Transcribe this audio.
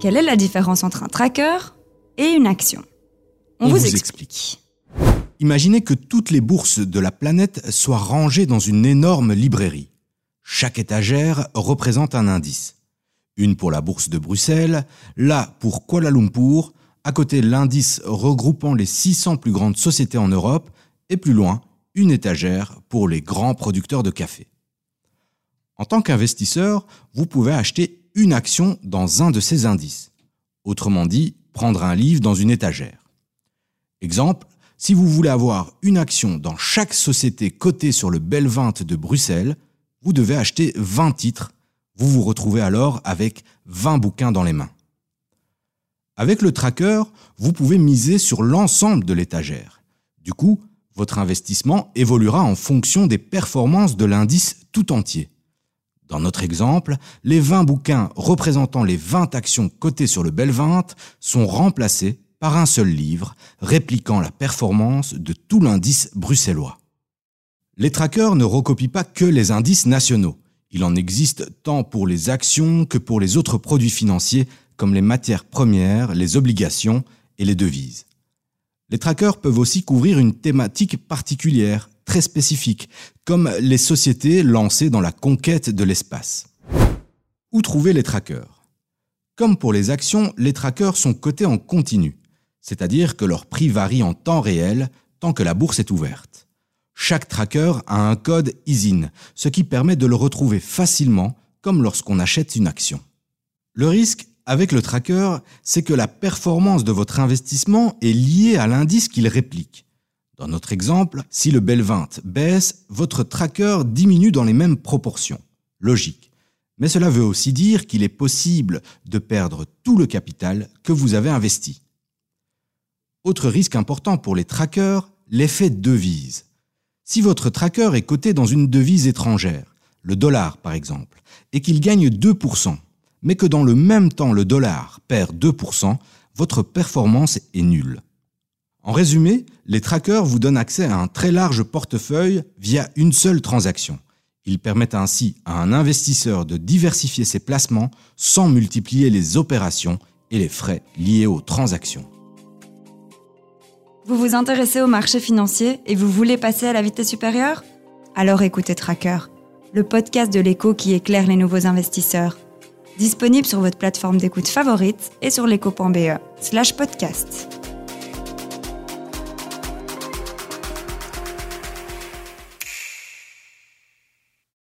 Quelle est la différence entre un tracker et une action? On, vous, explique. Imaginez que toutes les bourses de la planète soient rangées dans une énorme librairie. Chaque étagère représente un indice. Une pour la bourse de Bruxelles, là pour Kuala Lumpur, à côté l'indice regroupant les 600 plus grandes sociétés en Europe, et plus loin, une étagère pour les grands producteurs de café. En tant qu'investisseur, vous pouvez acheter une action dans un de ces indices. Autrement dit, prendre un livre dans une étagère. Exemple, si vous voulez avoir une action dans chaque société cotée sur le Bel 20 de Bruxelles, vous devez acheter 20 titres. Vous vous retrouvez alors avec 20 bouquins dans les mains. Avec le tracker, vous pouvez miser sur l'ensemble de l'étagère. Du coup, votre investissement évoluera en fonction des performances de l'indice tout entier. Dans notre exemple, les 20 bouquins représentant les 20 actions cotées sur le Bel 20 sont remplacés par un seul livre répliquant la performance de tout l'indice bruxellois. Les trackers ne recopient pas que les indices nationaux. Il en existe tant pour les actions que pour les autres produits financiers comme les matières premières, les obligations et les devises. Les trackers peuvent aussi couvrir une thématique particulière, très spécifique, comme les sociétés lancées dans la conquête de l'espace. Où trouver les trackers? Comme pour les actions, les trackers sont cotés en continu, c'est-à-dire que leur prix varie en temps réel tant que la bourse est ouverte. Chaque tracker a un code ISIN, ce qui permet de le retrouver facilement comme lorsqu'on achète une action. Le risque avec le tracker, c'est que la performance de votre investissement est liée à l'indice qu'il réplique. Dans notre exemple, si le Bel 20 baisse, votre tracker diminue dans les mêmes proportions. Logique. Mais cela veut aussi dire qu'il est possible de perdre tout le capital que vous avez investi. Autre risque important pour les trackers, l'effet devise. Si votre tracker est coté dans une devise étrangère, le dollar par exemple, et qu'il gagne 2%, mais que dans le même temps le dollar perd 2%, votre performance est nulle. En résumé, les trackers vous donnent accès à un très large portefeuille via une seule transaction. Ils permettent ainsi à un investisseur de diversifier ses placements sans multiplier les opérations et les frais liés aux transactions. Vous vous intéressez au marché financier et vous voulez passer à la vitesse supérieure? Alors écoutez Tracker, le podcast de l'écho qui éclaire les nouveaux investisseurs disponible sur votre plateforme d'écoute favorite et sur l'éco.be slash podcast.